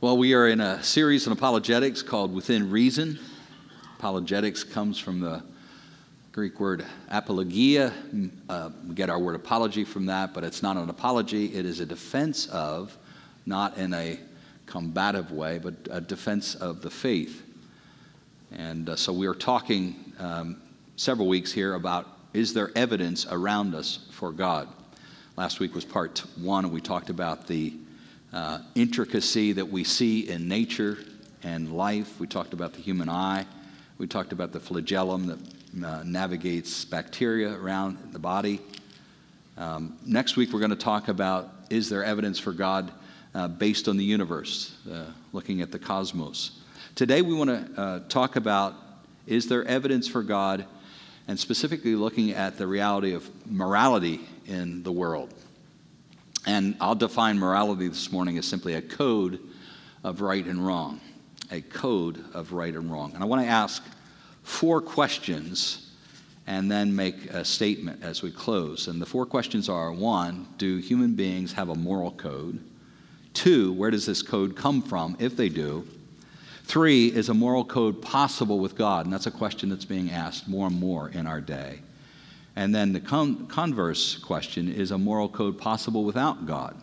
Well, we are in a series on apologetics called Within Reason. Apologetics comes from the Greek word apologia. Uh, we get our word apology from that, but it's not an apology. It is a defense of, not in a combative way, but a defense of the faith. And uh, so we are talking um, several weeks here about is there evidence around us for God? Last week was part one, and we talked about the uh, intricacy that we see in nature and life. We talked about the human eye. We talked about the flagellum that uh, navigates bacteria around the body. Um, next week, we're going to talk about is there evidence for God uh, based on the universe, uh, looking at the cosmos. Today, we want to uh, talk about is there evidence for God, and specifically looking at the reality of morality in the world. And I'll define morality this morning as simply a code of right and wrong. A code of right and wrong. And I want to ask four questions and then make a statement as we close. And the four questions are one, do human beings have a moral code? Two, where does this code come from, if they do? Three, is a moral code possible with God? And that's a question that's being asked more and more in our day. And then the con- converse question is a moral code possible without God?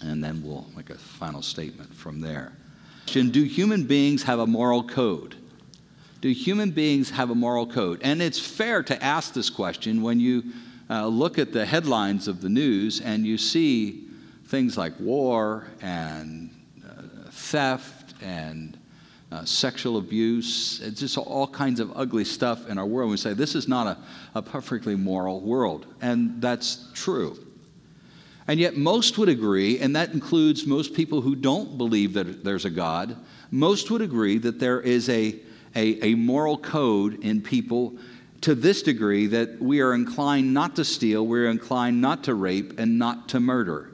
And then we'll make a final statement from there. Do human beings have a moral code? Do human beings have a moral code? And it's fair to ask this question when you uh, look at the headlines of the news and you see things like war and uh, theft and uh, sexual abuse, it's just all kinds of ugly stuff in our world. We say this is not a, a perfectly moral world, and that's true. And yet, most would agree, and that includes most people who don't believe that there's a God, most would agree that there is a, a, a moral code in people to this degree that we are inclined not to steal, we're inclined not to rape, and not to murder.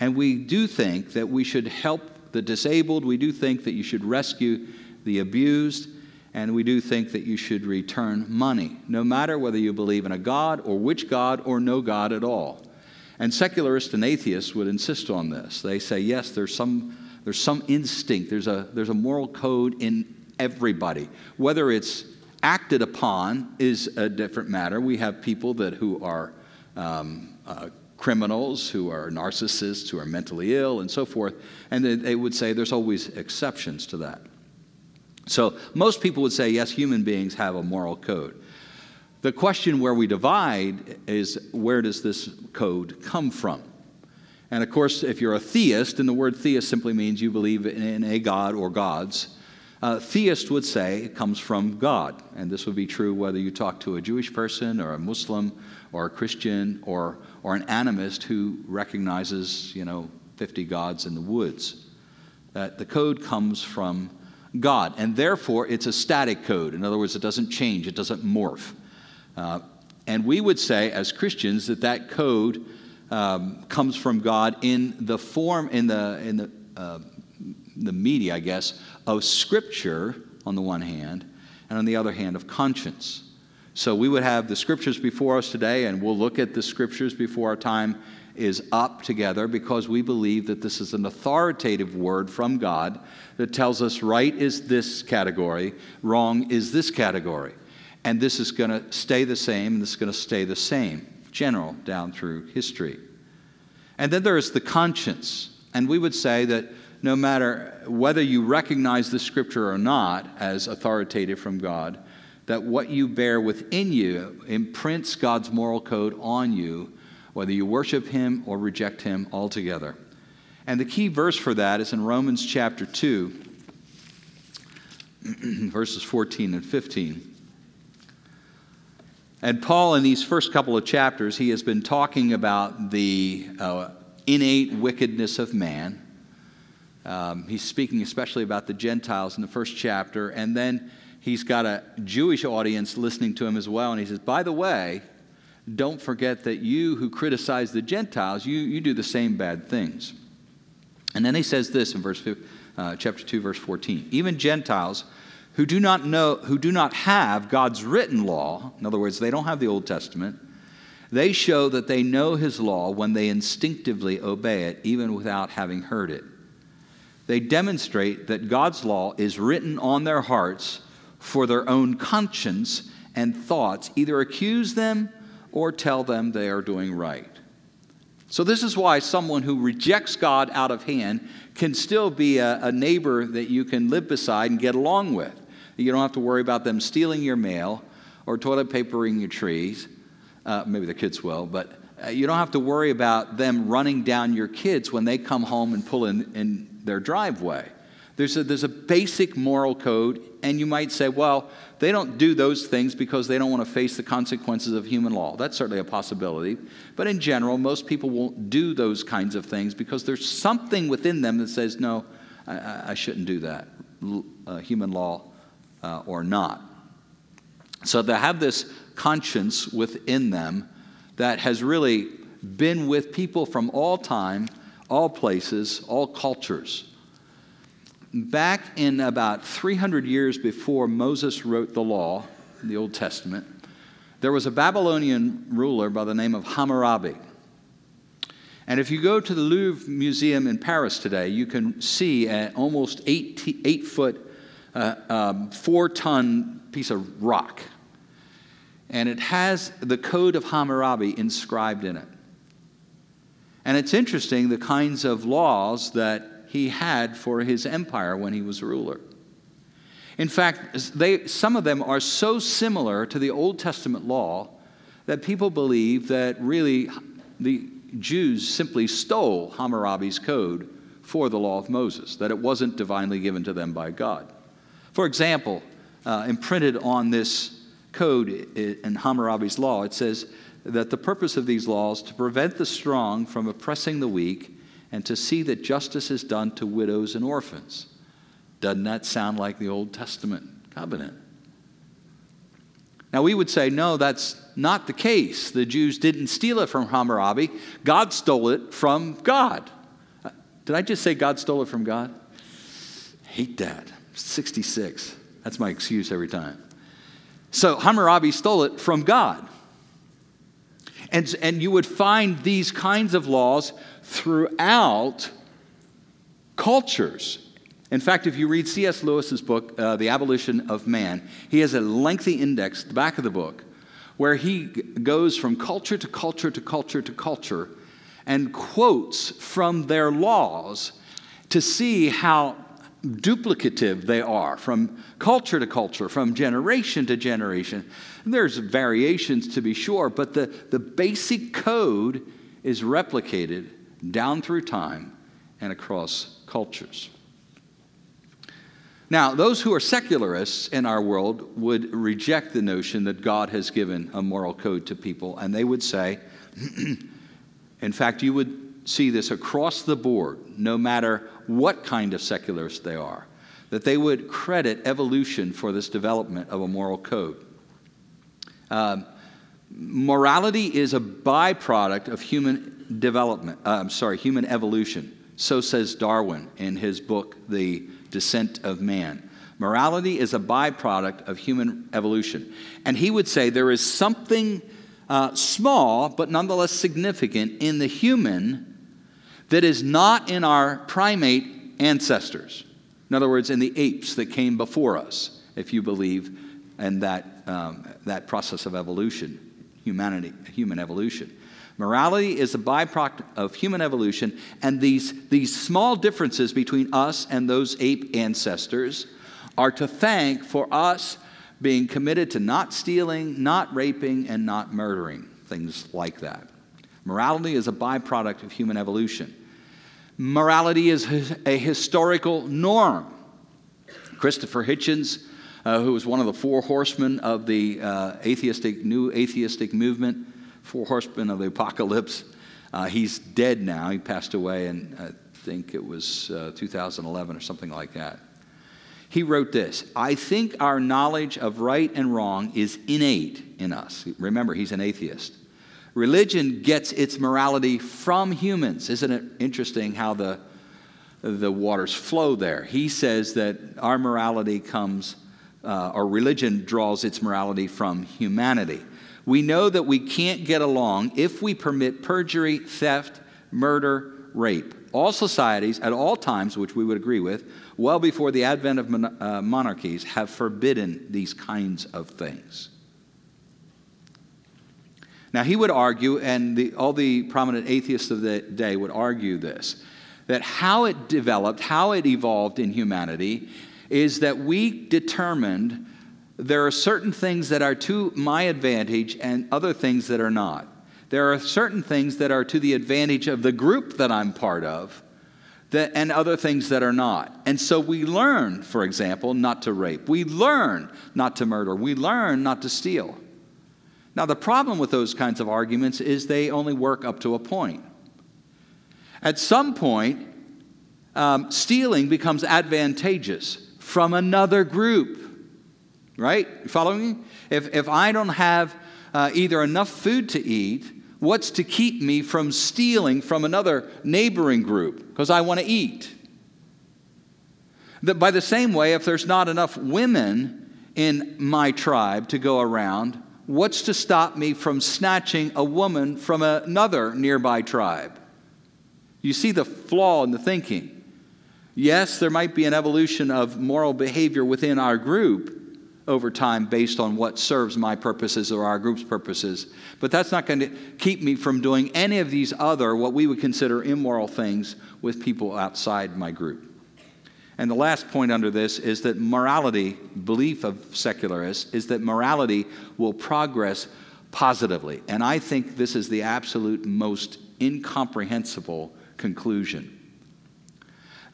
And we do think that we should help the disabled. We do think that you should rescue the abused. And we do think that you should return money, no matter whether you believe in a God or which God or no God at all. And secularists and atheists would insist on this. They say, yes, there's some, there's some instinct, there's a, there's a moral code in everybody. Whether it's acted upon is a different matter. We have people that who are um, uh, criminals, who are narcissists, who are mentally ill, and so forth. And they would say there's always exceptions to that. So most people would say, yes, human beings have a moral code. The question where we divide is where does this code come from? And of course, if you're a theist, and the word theist simply means you believe in a God or gods, uh, theist would say it comes from God. And this would be true whether you talk to a Jewish person or a Muslim or a Christian or or an animist who recognizes, you know, 50 gods in the woods. That the code comes from God, and therefore it's a static code. In other words, it doesn't change, it doesn't morph. Uh, and we would say, as Christians, that that code um, comes from God in the form, in the, in the, uh, the media, I guess, of Scripture on the one hand, and on the other hand, of conscience. So we would have the scriptures before us today, and we'll look at the scriptures before our time is up together because we believe that this is an authoritative word from God that tells us right is this category, wrong is this category. And this is going to stay the same, and this is going to stay the same, general, down through history. And then there is the conscience. And we would say that no matter whether you recognize the scripture or not as authoritative from God, that what you bear within you imprints God's moral code on you, whether you worship Him or reject Him altogether. And the key verse for that is in Romans chapter 2, verses 14 and 15. And Paul, in these first couple of chapters, he has been talking about the uh, innate wickedness of man. Um, he's speaking especially about the Gentiles in the first chapter. And then he's got a Jewish audience listening to him as well. And he says, By the way, don't forget that you who criticize the Gentiles, you, you do the same bad things. And then he says this in verse, uh, chapter 2, verse 14. Even Gentiles who do not know, who do not have God's written law, in other words, they don't have the Old Testament, they show that they know his law when they instinctively obey it, even without having heard it. they demonstrate that God's law is written on their hearts for their own conscience and thoughts, either accuse them or tell them they are doing right. So, this is why someone who rejects God out of hand can still be a, a, neighbor that you can live beside and get along with. You don't have to worry about them stealing your mail or toilet papering your trees. Uh, maybe the kids will, but uh, you don't have to worry about them running down your kids when they come home and pull in, in their driveway. There's a, there's a basic moral code, and you might say, well, they don't do those things because they don't want to face the consequences of human law. That's certainly a possibility. But in general, most people won't do those kinds of things because there's something within them that says, no, I, I shouldn't do that, uh, human law uh, or not. So they have this conscience within them that has really been with people from all time, all places, all cultures back in about 300 years before Moses wrote the law, the Old Testament, there was a Babylonian ruler by the name of Hammurabi. And if you go to the Louvre Museum in Paris today, you can see an almost eight, eight foot, uh, um, four ton piece of rock. And it has the Code of Hammurabi inscribed in it. And it's interesting the kinds of laws that he had for his empire when he was ruler. In fact, they, some of them are so similar to the Old Testament law that people believe that really the Jews simply stole Hammurabi's code for the law of Moses, that it wasn't divinely given to them by God. For example, uh, imprinted on this code in Hammurabi's law, it says that the purpose of these laws to prevent the strong from oppressing the weak and to see that justice is done to widows and orphans. Doesn't that sound like the Old Testament covenant? Now, we would say, no, that's not the case. The Jews didn't steal it from Hammurabi, God stole it from God. Uh, did I just say God stole it from God? Hate that. 66. That's my excuse every time. So Hammurabi stole it from God. And, and you would find these kinds of laws throughout cultures. In fact, if you read C.S. Lewis's book, uh, The Abolition of Man, he has a lengthy index at the back of the book where he goes from culture to culture to culture to culture and quotes from their laws to see how duplicative they are from culture to culture, from generation to generation. And there's variations to be sure, but the, the basic code is replicated down through time and across cultures. Now, those who are secularists in our world would reject the notion that God has given a moral code to people, and they would say, in fact, you would see this across the board, no matter what kind of secularist they are, that they would credit evolution for this development of a moral code. Um, morality is a byproduct of human development, uh, I'm sorry, human evolution. So says Darwin in his book, The Descent of Man. Morality is a byproduct of human evolution. And he would say there is something uh, small, but nonetheless significant, in the human that is not in our primate ancestors. In other words, in the apes that came before us, if you believe in that, um, that process of evolution, humanity, human evolution. Morality is a byproduct of human evolution, and these, these small differences between us and those ape ancestors are to thank for us being committed to not stealing, not raping, and not murdering, things like that. Morality is a byproduct of human evolution. Morality is a historical norm. Christopher Hitchens, uh, who was one of the four horsemen of the uh, atheistic, new atheistic movement, four horsemen of the apocalypse. Uh, he's dead now. He passed away in, I think it was uh, 2011 or something like that. He wrote this I think our knowledge of right and wrong is innate in us. Remember, he's an atheist. Religion gets its morality from humans. Isn't it interesting how the, the waters flow there? He says that our morality comes, uh, or religion draws its morality from humanity. We know that we can't get along if we permit perjury, theft, murder, rape. All societies at all times, which we would agree with, well before the advent of mon- uh, monarchies, have forbidden these kinds of things. Now, he would argue, and the, all the prominent atheists of the day would argue this that how it developed, how it evolved in humanity, is that we determined there are certain things that are to my advantage and other things that are not. There are certain things that are to the advantage of the group that I'm part of, that, and other things that are not. And so we learn, for example, not to rape. We learn not to murder. We learn not to steal. Now, the problem with those kinds of arguments is they only work up to a point. At some point, um, stealing becomes advantageous from another group. Right? You following me? If, if I don't have uh, either enough food to eat, what's to keep me from stealing from another neighboring group? Because I want to eat. That by the same way, if there's not enough women in my tribe to go around, what's to stop me from snatching a woman from another nearby tribe? You see the flaw in the thinking. Yes, there might be an evolution of moral behavior within our group over time based on what serves my purposes or our group's purposes, but that's not going to keep me from doing any of these other, what we would consider immoral things with people outside my group. And the last point under this is that morality, belief of secularists, is that morality will progress positively. And I think this is the absolute most incomprehensible conclusion.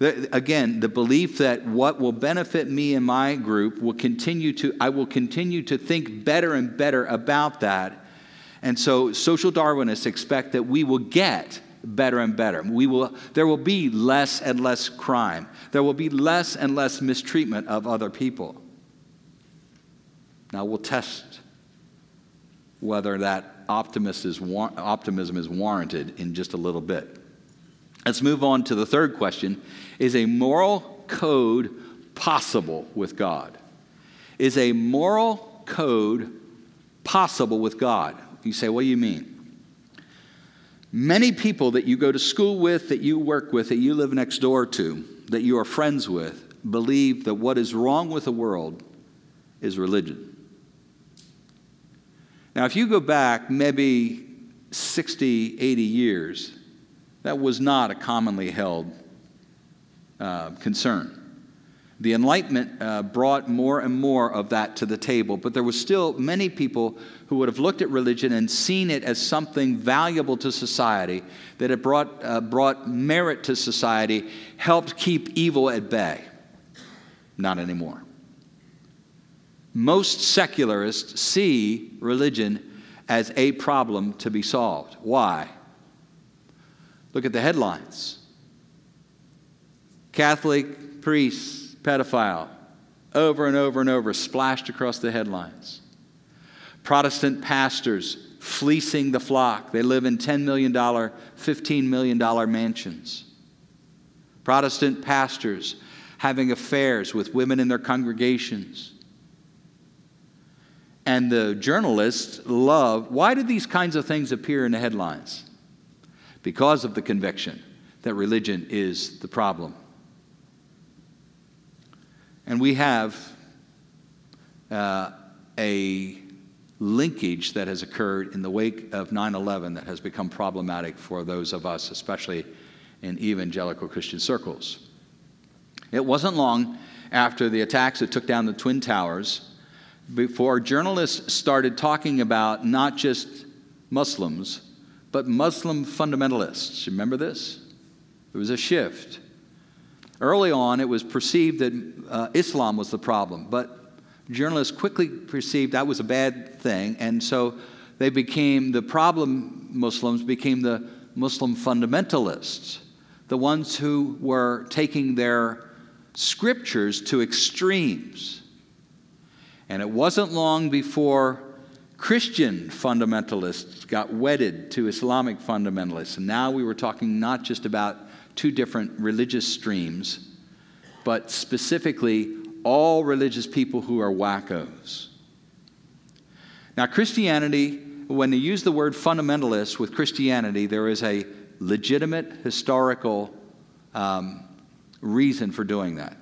Again, the belief that what will benefit me and my group will continue to, I will continue to think better and better about that. And so social Darwinists expect that we will get better and better. We will, there will be less and less crime. There will be less and less mistreatment of other people. Now we'll test whether that optimism is, optimism is warranted in just a little bit. Let's move on to the third question Is a moral code possible with God? Is a moral code possible with God? You say, What do you mean? Many people that you go to school with, that you work with, that you live next door to, that you are friends with, believe that what is wrong with the world is religion. Now, if you go back maybe 60, 80 years, that was not a commonly held uh, concern. The Enlightenment uh, brought more and more of that to the table, but there was still many people who would have looked at religion and seen it as something valuable to society, that it brought, uh, brought merit to society, helped keep evil at bay. Not anymore. Most secularists see religion as a problem to be solved. Why? Look at the headlines Catholic priests, pedophile, over and over and over, splashed across the headlines. Protestant pastors fleecing the flock. They live in $10 million, $15 million mansions. Protestant pastors having affairs with women in their congregations. And the journalists love why do these kinds of things appear in the headlines? Because of the conviction that religion is the problem. And we have uh, a linkage that has occurred in the wake of 9 11 that has become problematic for those of us, especially in evangelical Christian circles. It wasn't long after the attacks that took down the Twin Towers before journalists started talking about not just Muslims, but Muslim fundamentalists. Remember this? There was a shift. Early on, it was perceived that uh, Islam was the problem, but journalists quickly perceived that was a bad thing, and so they became the problem Muslims became the Muslim fundamentalists, the ones who were taking their scriptures to extremes. And it wasn't long before Christian fundamentalists got wedded to Islamic fundamentalists. And now we were talking not just about two different religious streams, but specifically all religious people who are wackos. Now, Christianity, when they use the word fundamentalist with Christianity, there is a legitimate historical um, reason for doing that.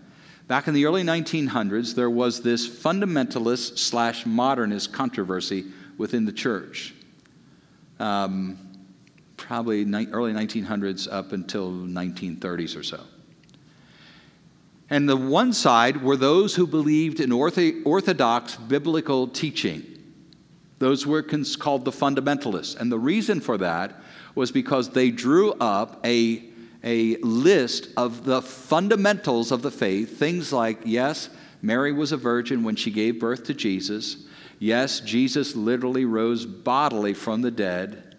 Back in the early 1900s, there was this fundamentalist slash modernist controversy within the church. Um, probably ni- early 1900s up until 1930s or so. And the one side were those who believed in orthodox biblical teaching. Those were called the fundamentalists. And the reason for that was because they drew up a a list of the fundamentals of the faith, things like, yes, Mary was a virgin when she gave birth to Jesus. Yes, Jesus literally rose bodily from the dead.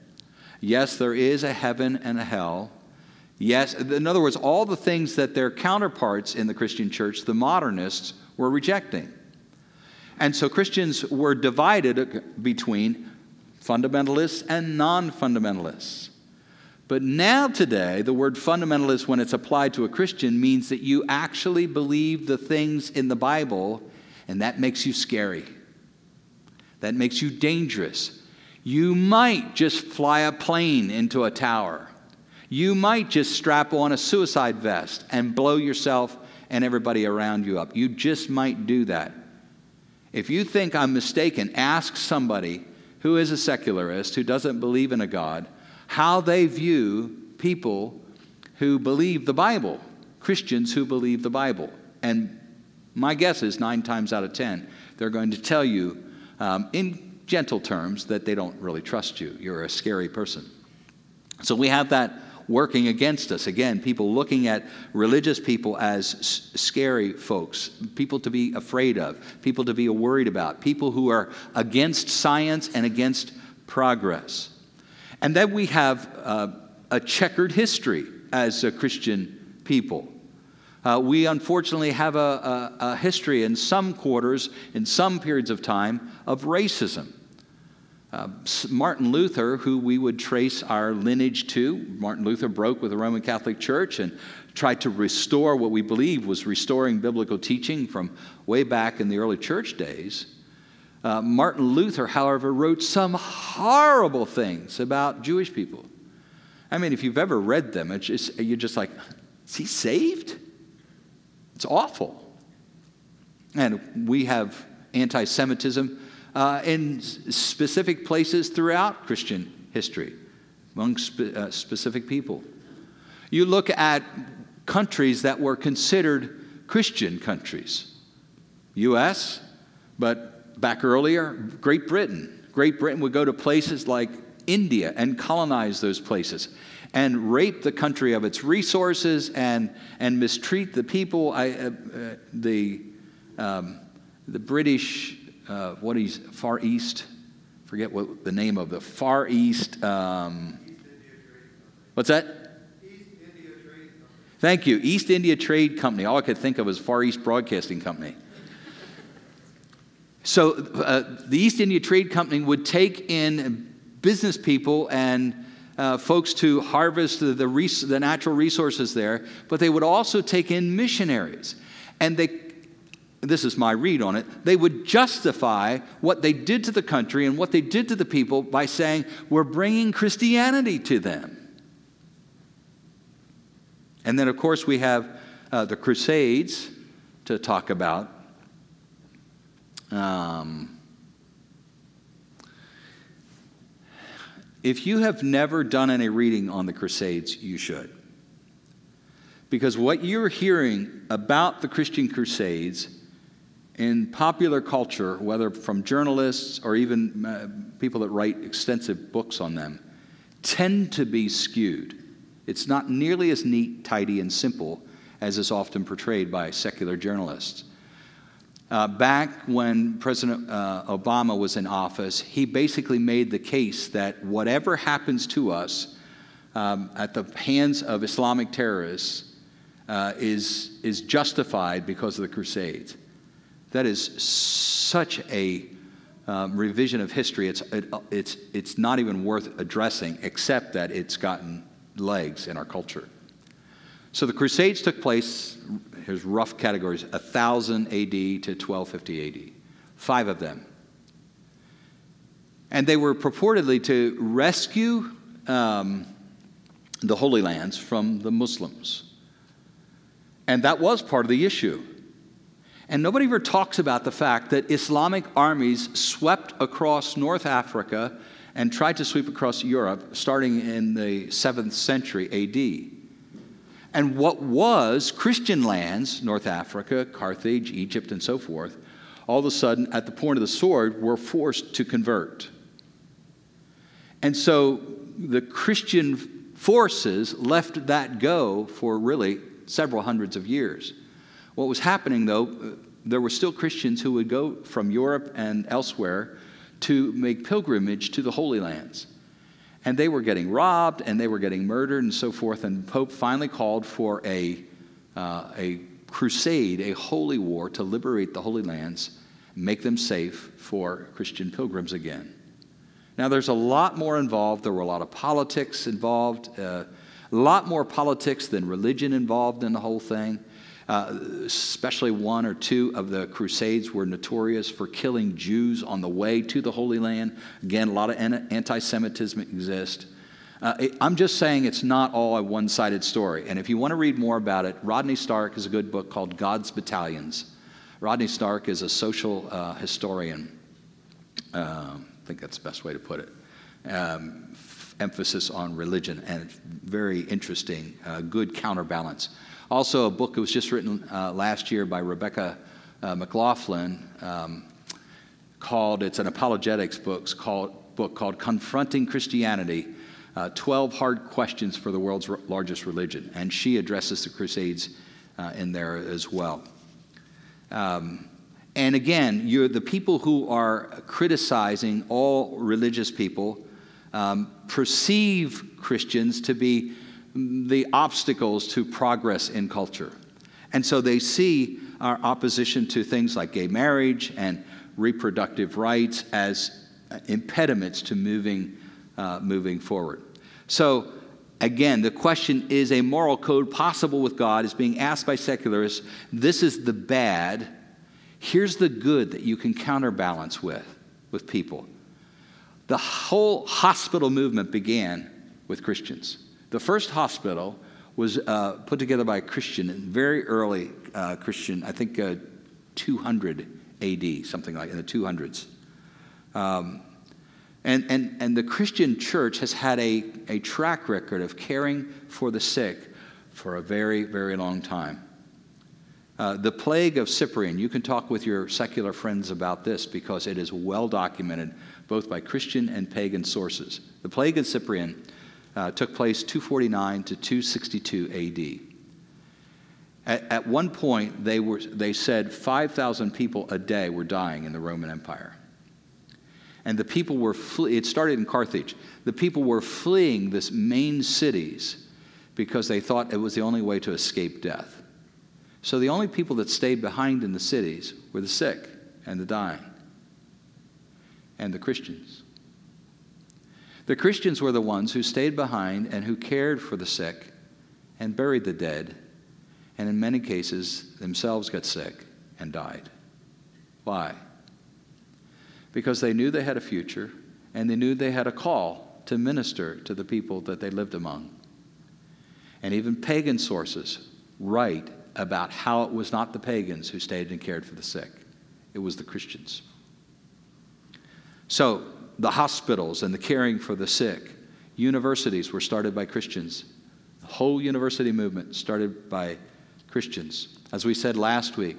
Yes, there is a heaven and a hell. Yes, in other words, all the things that their counterparts in the Christian church, the modernists, were rejecting. And so Christians were divided between fundamentalists and non fundamentalists. But now, today, the word fundamentalist, when it's applied to a Christian, means that you actually believe the things in the Bible, and that makes you scary. That makes you dangerous. You might just fly a plane into a tower. You might just strap on a suicide vest and blow yourself and everybody around you up. You just might do that. If you think I'm mistaken, ask somebody who is a secularist, who doesn't believe in a God, how they view people who believe the Bible, Christians who believe the Bible. And my guess is nine times out of ten, they're going to tell you um, in gentle terms that they don't really trust you. You're a scary person. So we have that working against us. Again, people looking at religious people as s- scary folks, people to be afraid of, people to be worried about, people who are against science and against progress. And then we have uh, a checkered history as a Christian people. Uh, we unfortunately have a, a, a, history in some quarters, in some periods of time, of racism. Uh, Martin Luther, who we would trace our lineage to, Martin Luther broke with the Roman Catholic Church and tried to restore what we believe was restoring biblical teaching from way back in the early church days. Uh, Martin Luther, however, wrote some horrible things about Jewish people. I mean, if you've ever read them, it's just, you're just like, is he saved? It's awful. And we have anti Semitism uh, in specific places throughout Christian history among spe- uh, specific people. You look at countries that were considered Christian countries, U.S., but back earlier, Great Britain. Great Britain would go to places like India and colonize those places and rape the country of its resources and, and mistreat the people. I, uh, uh, the, um, the British, uh, what is Far East, forget what the name of the Far East. Um, what's that? Thank you. East India Trade Company. All I could think of was Far East Broadcasting Company. So uh, the East India Trade Company would take in business people and uh, folks to harvest the, the, res- the natural resources there, but they would also take in missionaries. And they, this is my read on it, they would justify what they did to the country and what they did to the people by saying, We're bringing Christianity to them. And then, of course, we have uh, the Crusades to talk about. Um, if you have never done any reading on the Crusades, you should. Because what you're hearing about the Christian Crusades in popular culture, whether from journalists or even uh, people that write extensive books on them, tend to be skewed. It's not nearly as neat, tidy, and simple as is often portrayed by secular journalists. Uh, back when President uh, Obama was in office, he basically made the case that whatever happens to us um, at the hands of Islamic terrorists uh, is, is justified because of the Crusades. That is such a um, revision of history. It's, it, it's, it's not even worth addressing, except that it's gotten legs in our culture. So the Crusades took place, here's rough categories 1000 AD to 1250 AD. Five of them. And they were purportedly to rescue um, the Holy Lands from the Muslims. And that was part of the issue. And nobody ever talks about the fact that Islamic armies swept across North Africa and tried to sweep across Europe starting in the 7th century AD. And what was Christian lands, North Africa, Carthage, Egypt, and so forth, all of a sudden, at the point of the sword, were forced to convert. And so the Christian forces left that go for really several hundreds of years. What was happening, though, uh, there were still Christians who would go from Europe and elsewhere to make pilgrimage to the Holy Lands. And they were getting robbed and they were getting murdered and so forth. And Pope finally called for a, uh, a crusade, a holy war to liberate the Holy Lands, make them safe for Christian pilgrims again. Now, there's a lot more involved. There were a lot of politics involved, uh, a lot more politics than religion involved in the whole thing. Uh, especially one or two of the Crusades were notorious for killing Jews on the way to the Holy Land. Again, a lot of anti Semitism exists. Uh, I'm just saying it's not all a one sided story. And if you want to read more about it, Rodney Stark has a good book called God's Battalions. Rodney Stark is a social uh, historian. Uh, I think that's the best way to put it. Um, f- emphasis on religion and very interesting, uh, good counterbalance. Also, a book that was just written uh, last year by Rebecca uh, McLaughlin um, called, it's an apologetics book called, book called Confronting Christianity uh, 12 Hard Questions for the World's Largest Religion. And she addresses the Crusades uh, in there as well. Um, and again, you're the people who are criticizing all religious people um, perceive Christians to be the obstacles to progress in culture. And so they see our opposition to things like gay marriage and reproductive rights as impediments to moving, uh, moving forward. So, again, the question is a moral code possible with God is being asked by secularists. This is the bad. Here's the good that you can counterbalance with, with people. The whole hospital movement began with Christians. The first hospital was uh, put together by a Christian, very early uh, Christian, I think uh, 200 AD, something like in the 200s. Um, and, and, and the Christian church has had a, a track record of caring for the sick for a very, very long time. Uh, the plague of Cyprian, you can talk with your secular friends about this because it is well documented both by Christian and pagan sources. The plague of Cyprian uh, took place 249 to 262 AD. At, at one point, they, were, they said 5,000 people a day were dying in the Roman Empire. And the people were, fle- it started in Carthage. The people were fleeing this main cities because they thought it was the only way to escape death. So the only people that stayed behind in the cities were the sick and the dying and the Christians. The Christians were the ones who stayed behind and who cared for the sick and buried the dead, and in many cases themselves got sick and died. Why? Because they knew they had a future and they knew they had a call to minister to the people that they lived among. And even pagan sources write about how it was not the pagans who stayed and cared for the sick, it was the Christians. So, the hospitals and the caring for the sick. Universities were started by Christians. The whole university movement started by Christians. As we said last week,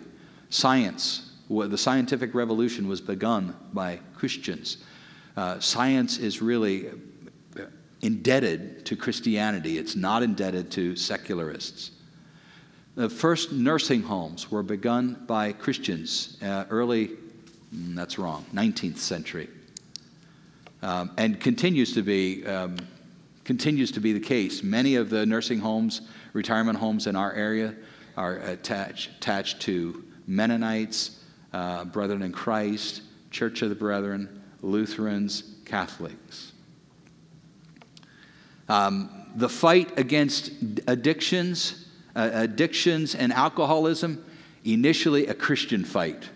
science, the scientific revolution was begun by Christians. Uh, science is really indebted to Christianity, it's not indebted to secularists. The first nursing homes were begun by Christians, uh, early, mm, that's wrong, 19th century um, and continues to be um, continues to be the case. Many of the nursing homes, retirement homes in our area are attached, attached to Mennonites, uh, Brethren in Christ, Church of the Brethren, Lutherans, Catholics. Um, the fight against addictions, uh, addictions and alcoholism, initially a Christian fight.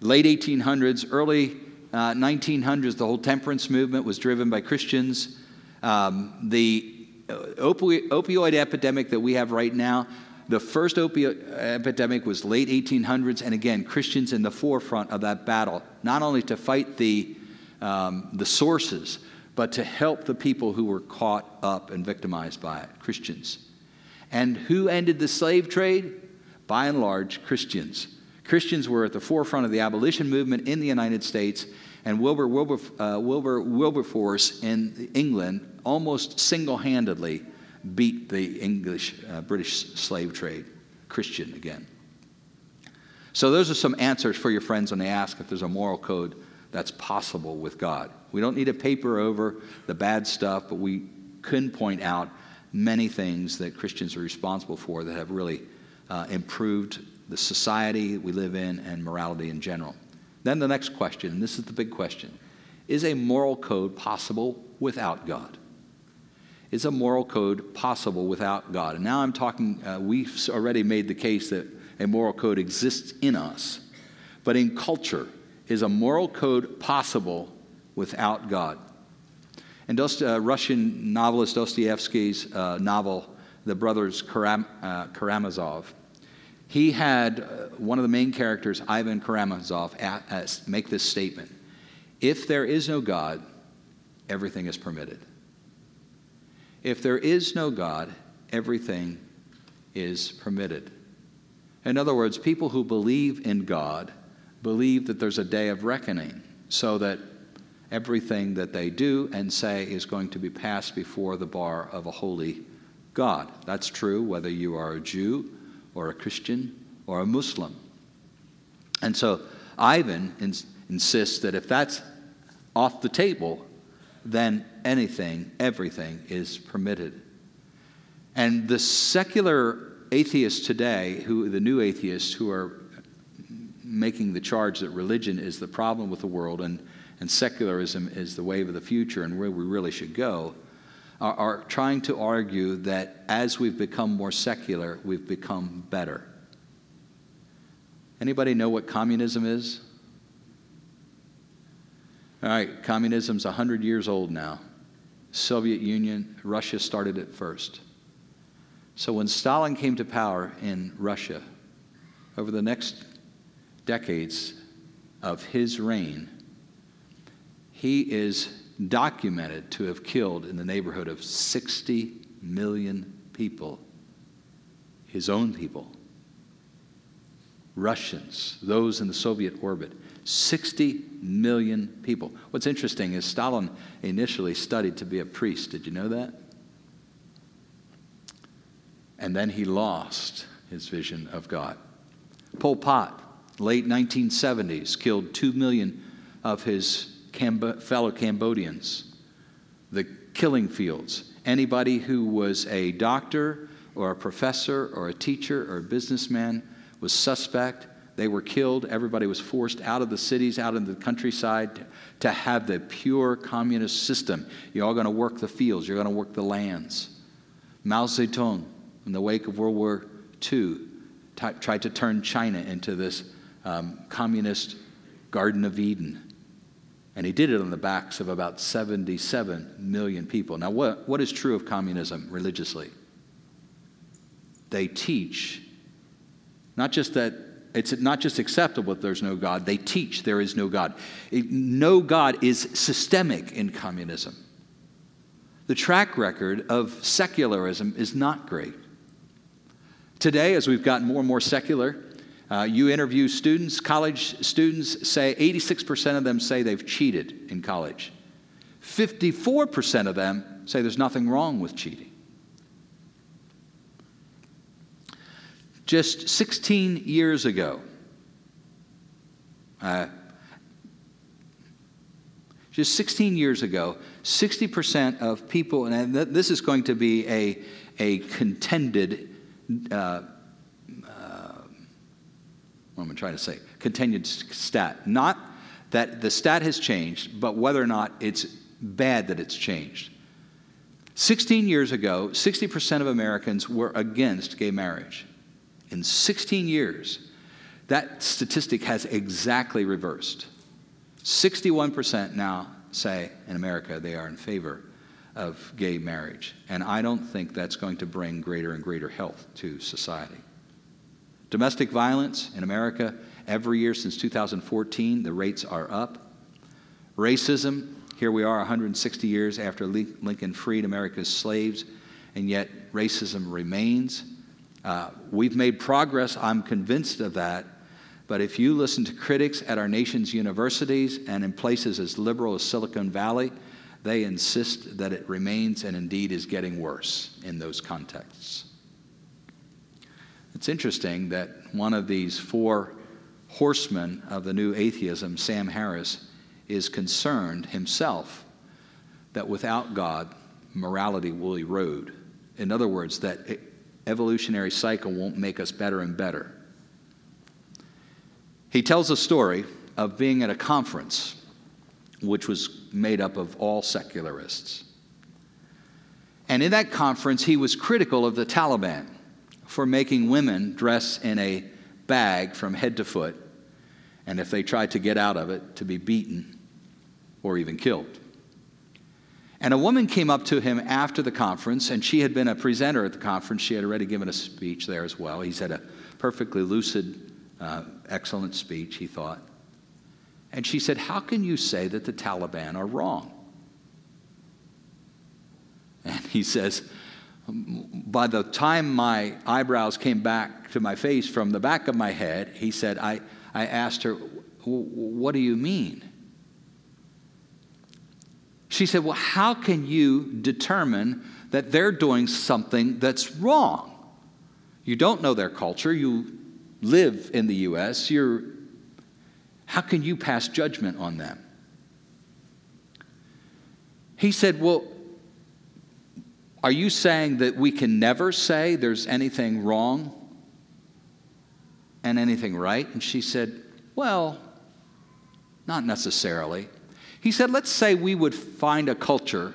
Late 1800s, early uh, 1900s, the whole temperance movement was driven by Christians. Um, the opioid, opioid epidemic that we have right now, the first opioid epidemic was late 1800s, and again, Christians in the forefront of that battle, not only to fight the, um, the sources, but to help the people who were caught up and victimized by it, Christians. And who ended the slave trade? By and large, Christians. Christians were at the forefront of the abolition movement in the United States, and Wilbur, Wilbur, uh, Wilbur Wilberforce in England almost single handedly beat the English uh, British slave trade, Christian again. So, those are some answers for your friends when they ask if there's a moral code that's possible with God. We don't need to paper over the bad stuff, but we can point out many things that Christians are responsible for that have really uh, improved the society we live in and morality in general. Then the next question, and this is the big question is a moral code possible without God? Is a moral code possible without God? And now I'm talking, uh, we've already made the case that a moral code exists in us. But in culture, is a moral code possible without God? And Dost- uh, Russian novelist Dostoevsky's uh, novel, The Brothers Karam- uh, Karamazov, he had uh, one of the main characters, Ivan Karamazov, make this statement If there is no God, everything is permitted. If there is no God, everything is permitted. In other words, people who believe in God believe that there's a day of reckoning so that everything that they do and say is going to be passed before the bar of a holy God. That's true whether you are a Jew or a Christian or a Muslim. And so Ivan ins- insists that if that's off the table, then anything, everything is permitted. And the secular atheists today, who the new atheists who are making the charge that religion is the problem with the world and, and secularism is the wave of the future and where we really should go, are, are trying to argue that as we've become more secular, we've become better. Anybody know what communism is? All right, communism's 100 years old now. Soviet Union, Russia started it first. So when Stalin came to power in Russia, over the next decades of his reign, he is documented to have killed in the neighborhood of 60 million people, his own people. Russians, those in the Soviet orbit, 60 million people. What's interesting is Stalin initially studied to be a priest. Did you know that? And then he lost his vision of God. Pol Pot, late 1970s, killed 2 million of his Cambo- fellow Cambodians. The killing fields. Anybody who was a doctor or a professor or a teacher or a businessman was suspect. They were killed. Everybody was forced out of the cities, out into the countryside to have the pure communist system. You're all going to work the fields, you're going to work the lands. Mao Zedong, in the wake of World War II, t- tried to turn China into this um, communist Garden of Eden. And he did it on the backs of about 77 million people. Now, what, what is true of communism religiously? They teach not just that it's not just acceptable that there's no God, they teach there is no God. It, no God is systemic in communism. The track record of secularism is not great. Today, as we've gotten more and more secular, uh, you interview students, college students say 86% of them say they've cheated in college. 54% of them say there's nothing wrong with cheating. Just 16 years ago, uh, just 16 years ago, 60% of people, and this is going to be a, a contended, uh, what am I trying to say? continued stat. Not that the stat has changed, but whether or not it's bad that it's changed. 16 years ago, 60% of Americans were against gay marriage in 16 years, that statistic has exactly reversed. 61% now say in America they are in favor of gay marriage. And I don't think that's going to bring greater and greater health to society. Domestic violence in America, every year since 2014, the rates are up. Racism, here we are 160 years after Lincoln freed America's slaves, and yet racism remains. Uh, we've made progress, I'm convinced of that. But if you listen to critics at our nation's universities and in places as liberal as Silicon Valley, they insist that it remains and indeed is getting worse in those contexts. It's interesting that one of these four horsemen of the new atheism, Sam Harris, is concerned himself that without God, morality will erode. In other words, that evolutionary cycle won't make us better and better. He tells a story of being at a conference which was made up of all secularists. And in that conference, he was critical of the Taliban for making women dress in a bag from head to foot, and if they tried to get out of it, to be beaten or even killed. And a woman came up to him after the conference, and she had been a presenter at the conference. She had already given a speech there as well. He said a perfectly lucid, uh, excellent speech, he thought. And she said, How can you say that the Taliban are wrong? And he says, By the time my eyebrows came back to my face from the back of my head, he said, I, I asked her, What do you mean? She said, Well, how can you determine that they're doing something that's wrong? You don't know their culture. You live in the U.S. You're, how can you pass judgment on them? He said, Well, are you saying that we can never say there's anything wrong and anything right? And she said, Well, not necessarily. He said, let's say we would find a culture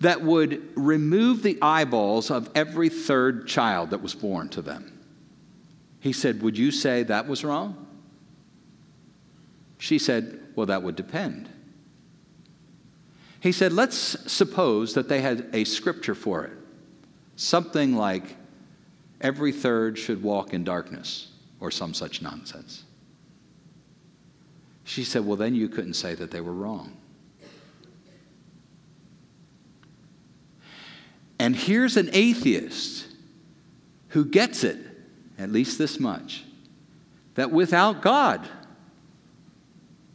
that would remove the eyeballs of every third child that was born to them. He said, Would you say that was wrong? She said, Well, that would depend. He said, Let's suppose that they had a scripture for it. Something like, Every third should walk in darkness, or some such nonsense. She said, Well, then you couldn't say that they were wrong. And here's an atheist who gets it, at least this much, that without God,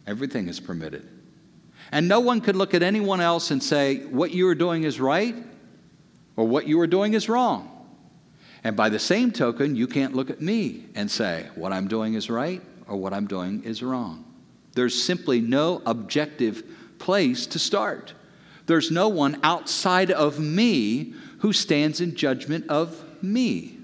everything is permitted. And no one could look at anyone else and say, what you are doing is right or what you are doing is wrong. And by the same token, you can't look at me and say, what I'm doing is right or what I'm doing is wrong. There's simply no objective place to start. There's no one outside of me who stands in judgment of me.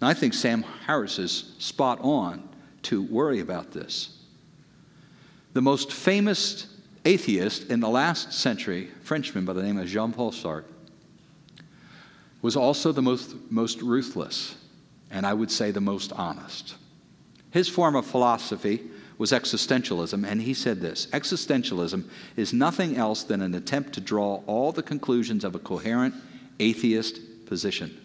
I think Sam Harris is spot on to worry about this. The most famous atheist in the last century, Frenchman by the name of Jean Paul Sartre, was also the most, most ruthless, and I would say the most honest. His form of philosophy was existentialism, and he said this Existentialism is nothing else than an attempt to draw all the conclusions of a coherent atheist position.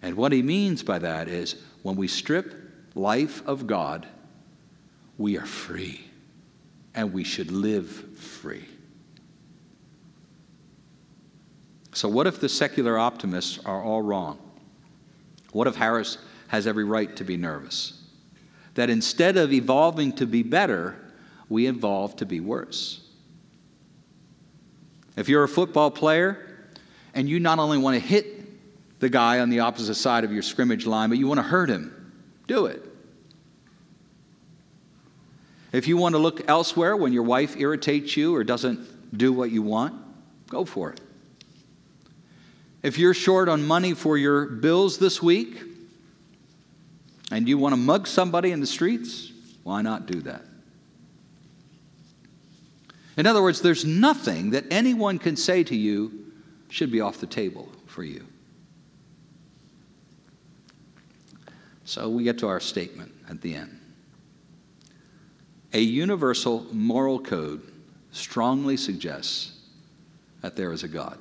And what he means by that is when we strip life of God, we are free, and we should live free. So, what if the secular optimists are all wrong? What if Harris has every right to be nervous. That instead of evolving to be better, we evolve to be worse. If you're a football player and you not only want to hit the guy on the opposite side of your scrimmage line, but you want to hurt him, do it. If you want to look elsewhere when your wife irritates you or doesn't do what you want, go for it. If you're short on money for your bills this week, and you want to mug somebody in the streets, why not do that? In other words, there's nothing that anyone can say to you should be off the table for you. So we get to our statement at the end. A universal moral code strongly suggests that there is a God.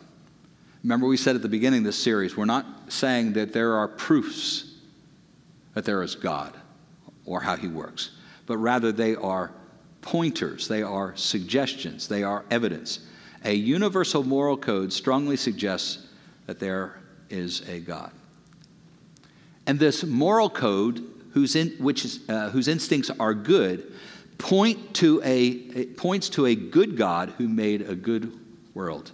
Remember, we said at the beginning of this series, we're not saying that there are proofs that there is God or how he works, but rather they are pointers, they are suggestions, they are evidence. A universal moral code strongly suggests that there is a God. And this moral code, whose, in, which is, uh, whose instincts are good, point to a, points to a good God who made a good world.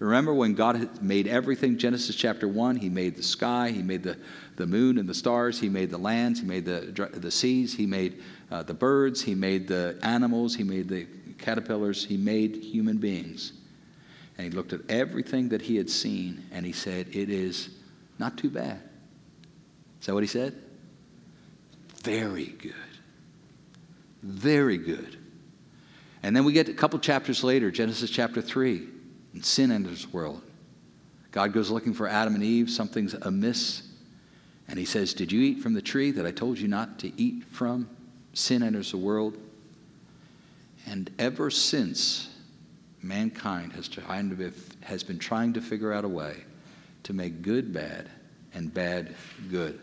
Remember when God made everything, Genesis chapter 1, He made the sky, He made the, the moon and the stars, He made the lands, He made the, the seas, He made uh, the birds, He made the animals, He made the caterpillars, He made human beings. And He looked at everything that He had seen and He said, It is not too bad. Is that what He said? Very good. Very good. And then we get a couple chapters later, Genesis chapter 3 and sin enters the world. God goes looking for Adam and Eve. Something's amiss. And he says, Did you eat from the tree that I told you not to eat from? Sin enters the world. And ever since, mankind has, trying to, has been trying to figure out a way to make good bad and bad good.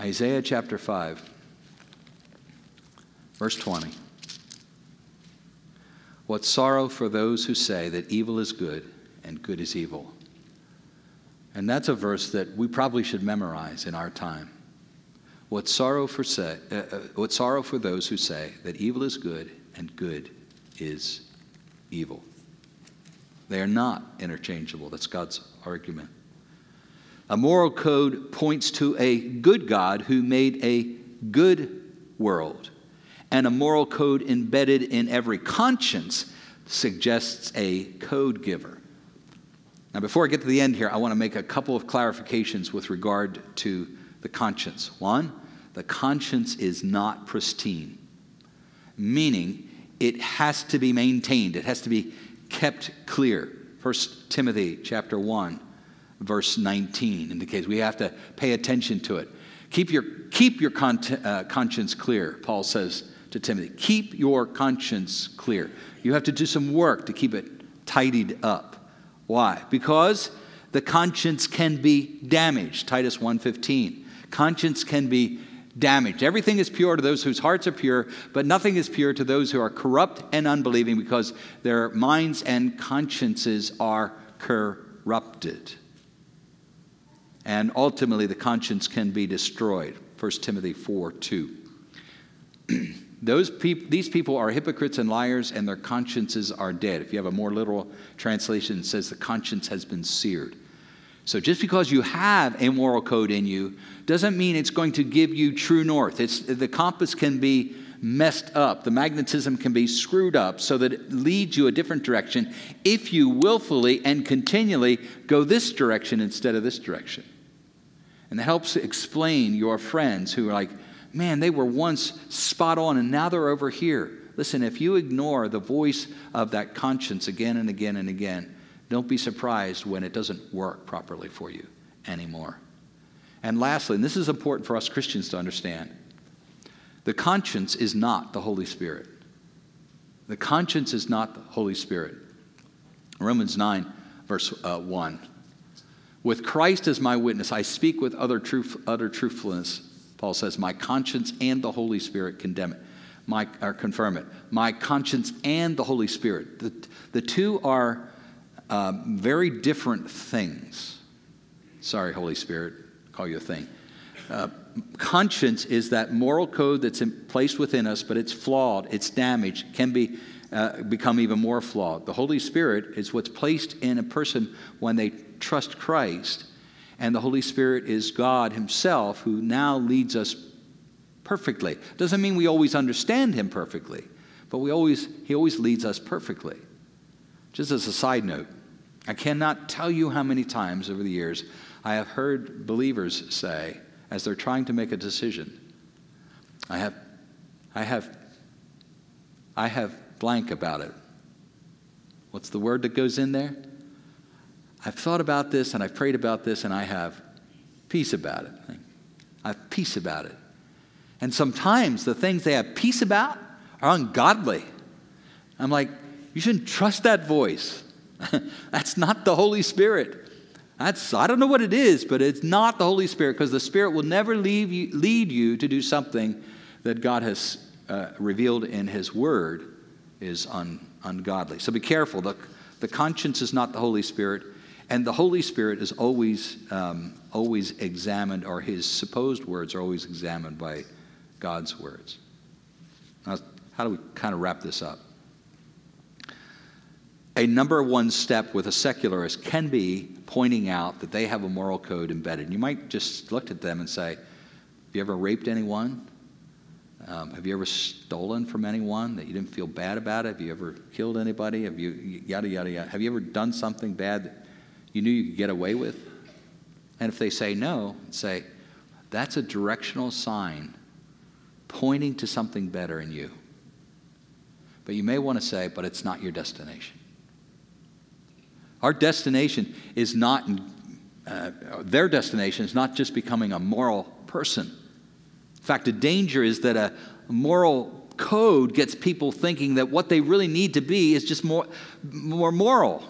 Isaiah chapter 5, verse 20. What sorrow for those who say that evil is good and good is evil. And that's a verse that we probably should memorize in our time. What sorrow for, say, uh, uh, what sorrow for those who say that evil is good and good is evil. They are not interchangeable. That's God's argument. A moral code points to a good God who made a good world and a moral code embedded in every conscience suggests a code giver. Now, before I get to the end here, I want to make a couple of clarifications with regard to the conscience. One, the conscience is not pristine, meaning it has to be maintained, it has to be kept clear. 1 Timothy chapter 1, verse 19 indicates we have to pay attention to it. Keep your, keep your con- uh, conscience clear, Paul says to Timothy. Keep your conscience clear. You have to do some work to keep it tidied up. Why? Because the conscience can be damaged. Titus 1:15. Conscience can be damaged. Everything is pure to those whose hearts are pure, but nothing is pure to those who are corrupt and unbelieving because their minds and consciences are corrupted. And ultimately the conscience can be destroyed. 1 Timothy 4 2. Those peop- these people are hypocrites and liars, and their consciences are dead. If you have a more literal translation, it says the conscience has been seared. So just because you have a moral code in you doesn't mean it's going to give you true north. It's, the compass can be messed up, the magnetism can be screwed up so that it leads you a different direction if you willfully and continually go this direction instead of this direction. And that helps explain your friends who are like, man, they were once spot on and now they're over here. Listen, if you ignore the voice of that conscience again and again and again, don't be surprised when it doesn't work properly for you anymore. And lastly, and this is important for us Christians to understand the conscience is not the Holy Spirit. The conscience is not the Holy Spirit. Romans 9, verse uh, 1. With Christ as my witness, I speak with utter, truth, utter truthfulness Paul says, My conscience and the Holy Spirit condemn it. My, or confirm it. My conscience and the Holy Spirit. The, the two are uh, very different things. Sorry, Holy Spirit, call you a thing. Uh, conscience is that moral code that's in, placed within us, but it's flawed, it's damaged, can be uh, become even more flawed. The Holy Spirit is what's placed in a person when they trust Christ and the Holy Spirit is God Himself who now leads us perfectly. Doesn't mean we always understand Him perfectly, but we always, He always leads us perfectly. Just as a side note, I cannot tell you how many times over the years I have heard believers say, as they're trying to make a decision, I have, I have, I have blank about it. What's the word that goes in there? I've thought about this and I've prayed about this and I have peace about it. I have peace about it. And sometimes the things they have peace about are ungodly. I'm like, You shouldn't trust that voice. That's not the Holy Spirit. That's, I don't know what it is, but it's not the Holy Spirit because the Spirit will never you, lead you to do something that God has uh, revealed in His Word is un, ungodly. So be careful. The, the conscience is not the Holy Spirit, and the Holy Spirit is always, um, always examined, or His supposed words are always examined by God's words. Now, how do we kind of wrap this up? A number one step with a secularist can be pointing out that they have a moral code embedded. You might just look at them and say, Have you ever raped anyone? Um, have you ever stolen from anyone that you didn't feel bad about it? Have you ever killed anybody? Have you, yada, yada, yada. Have you ever done something bad that you knew you could get away with? And if they say no, say, That's a directional sign pointing to something better in you. But you may want to say, But it's not your destination. Our destination is not, uh, their destination is not just becoming a moral person. In fact, the danger is that a moral code gets people thinking that what they really need to be is just more, more moral.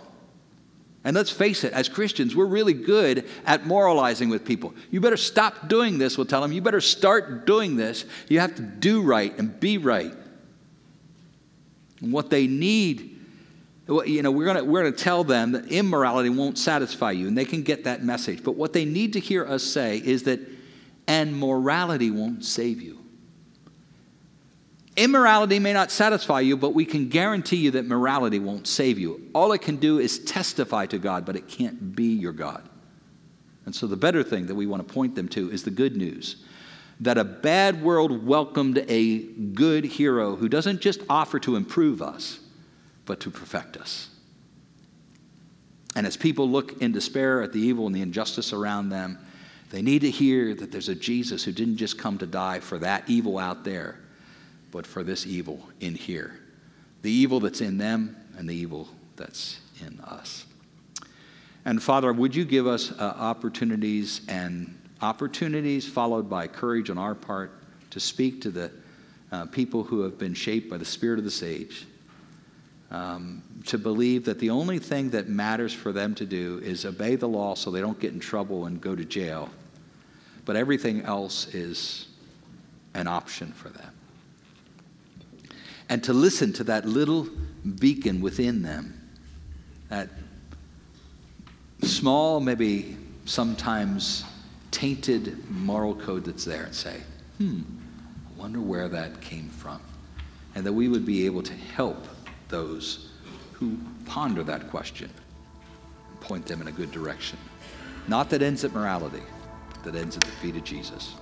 And let's face it, as Christians, we're really good at moralizing with people. You better stop doing this, we'll tell them. You better start doing this. You have to do right and be right. And what they need you know, we're going we're going to tell them that immorality won't satisfy you, and they can get that message. But what they need to hear us say is that, and morality won't save you. Immorality may not satisfy you, but we can guarantee you that morality won't save you. All it can do is testify to God, but it can't be your God. And so the better thing that we want to point them to is the good news that a bad world welcomed a good hero who doesn't just offer to improve us but to perfect us. And as people look in despair at the evil and the injustice around them, they need to hear that there's a Jesus who didn't just come to die for that evil out there, but for this evil in here. The evil that's in them and the evil that's in us. And Father, would you give us uh, opportunities and opportunities followed by courage on our part to speak to the uh, people who have been shaped by the spirit of the sage um, to believe that the only thing that matters for them to do is obey the law so they don't get in trouble and go to jail. But everything else is an option for them. And to listen to that little beacon within them, that small, maybe sometimes tainted moral code that's there, and say, hmm, I wonder where that came from. And that we would be able to help those who ponder that question and point them in a good direction. Not that ends at morality, that ends at the feet of Jesus.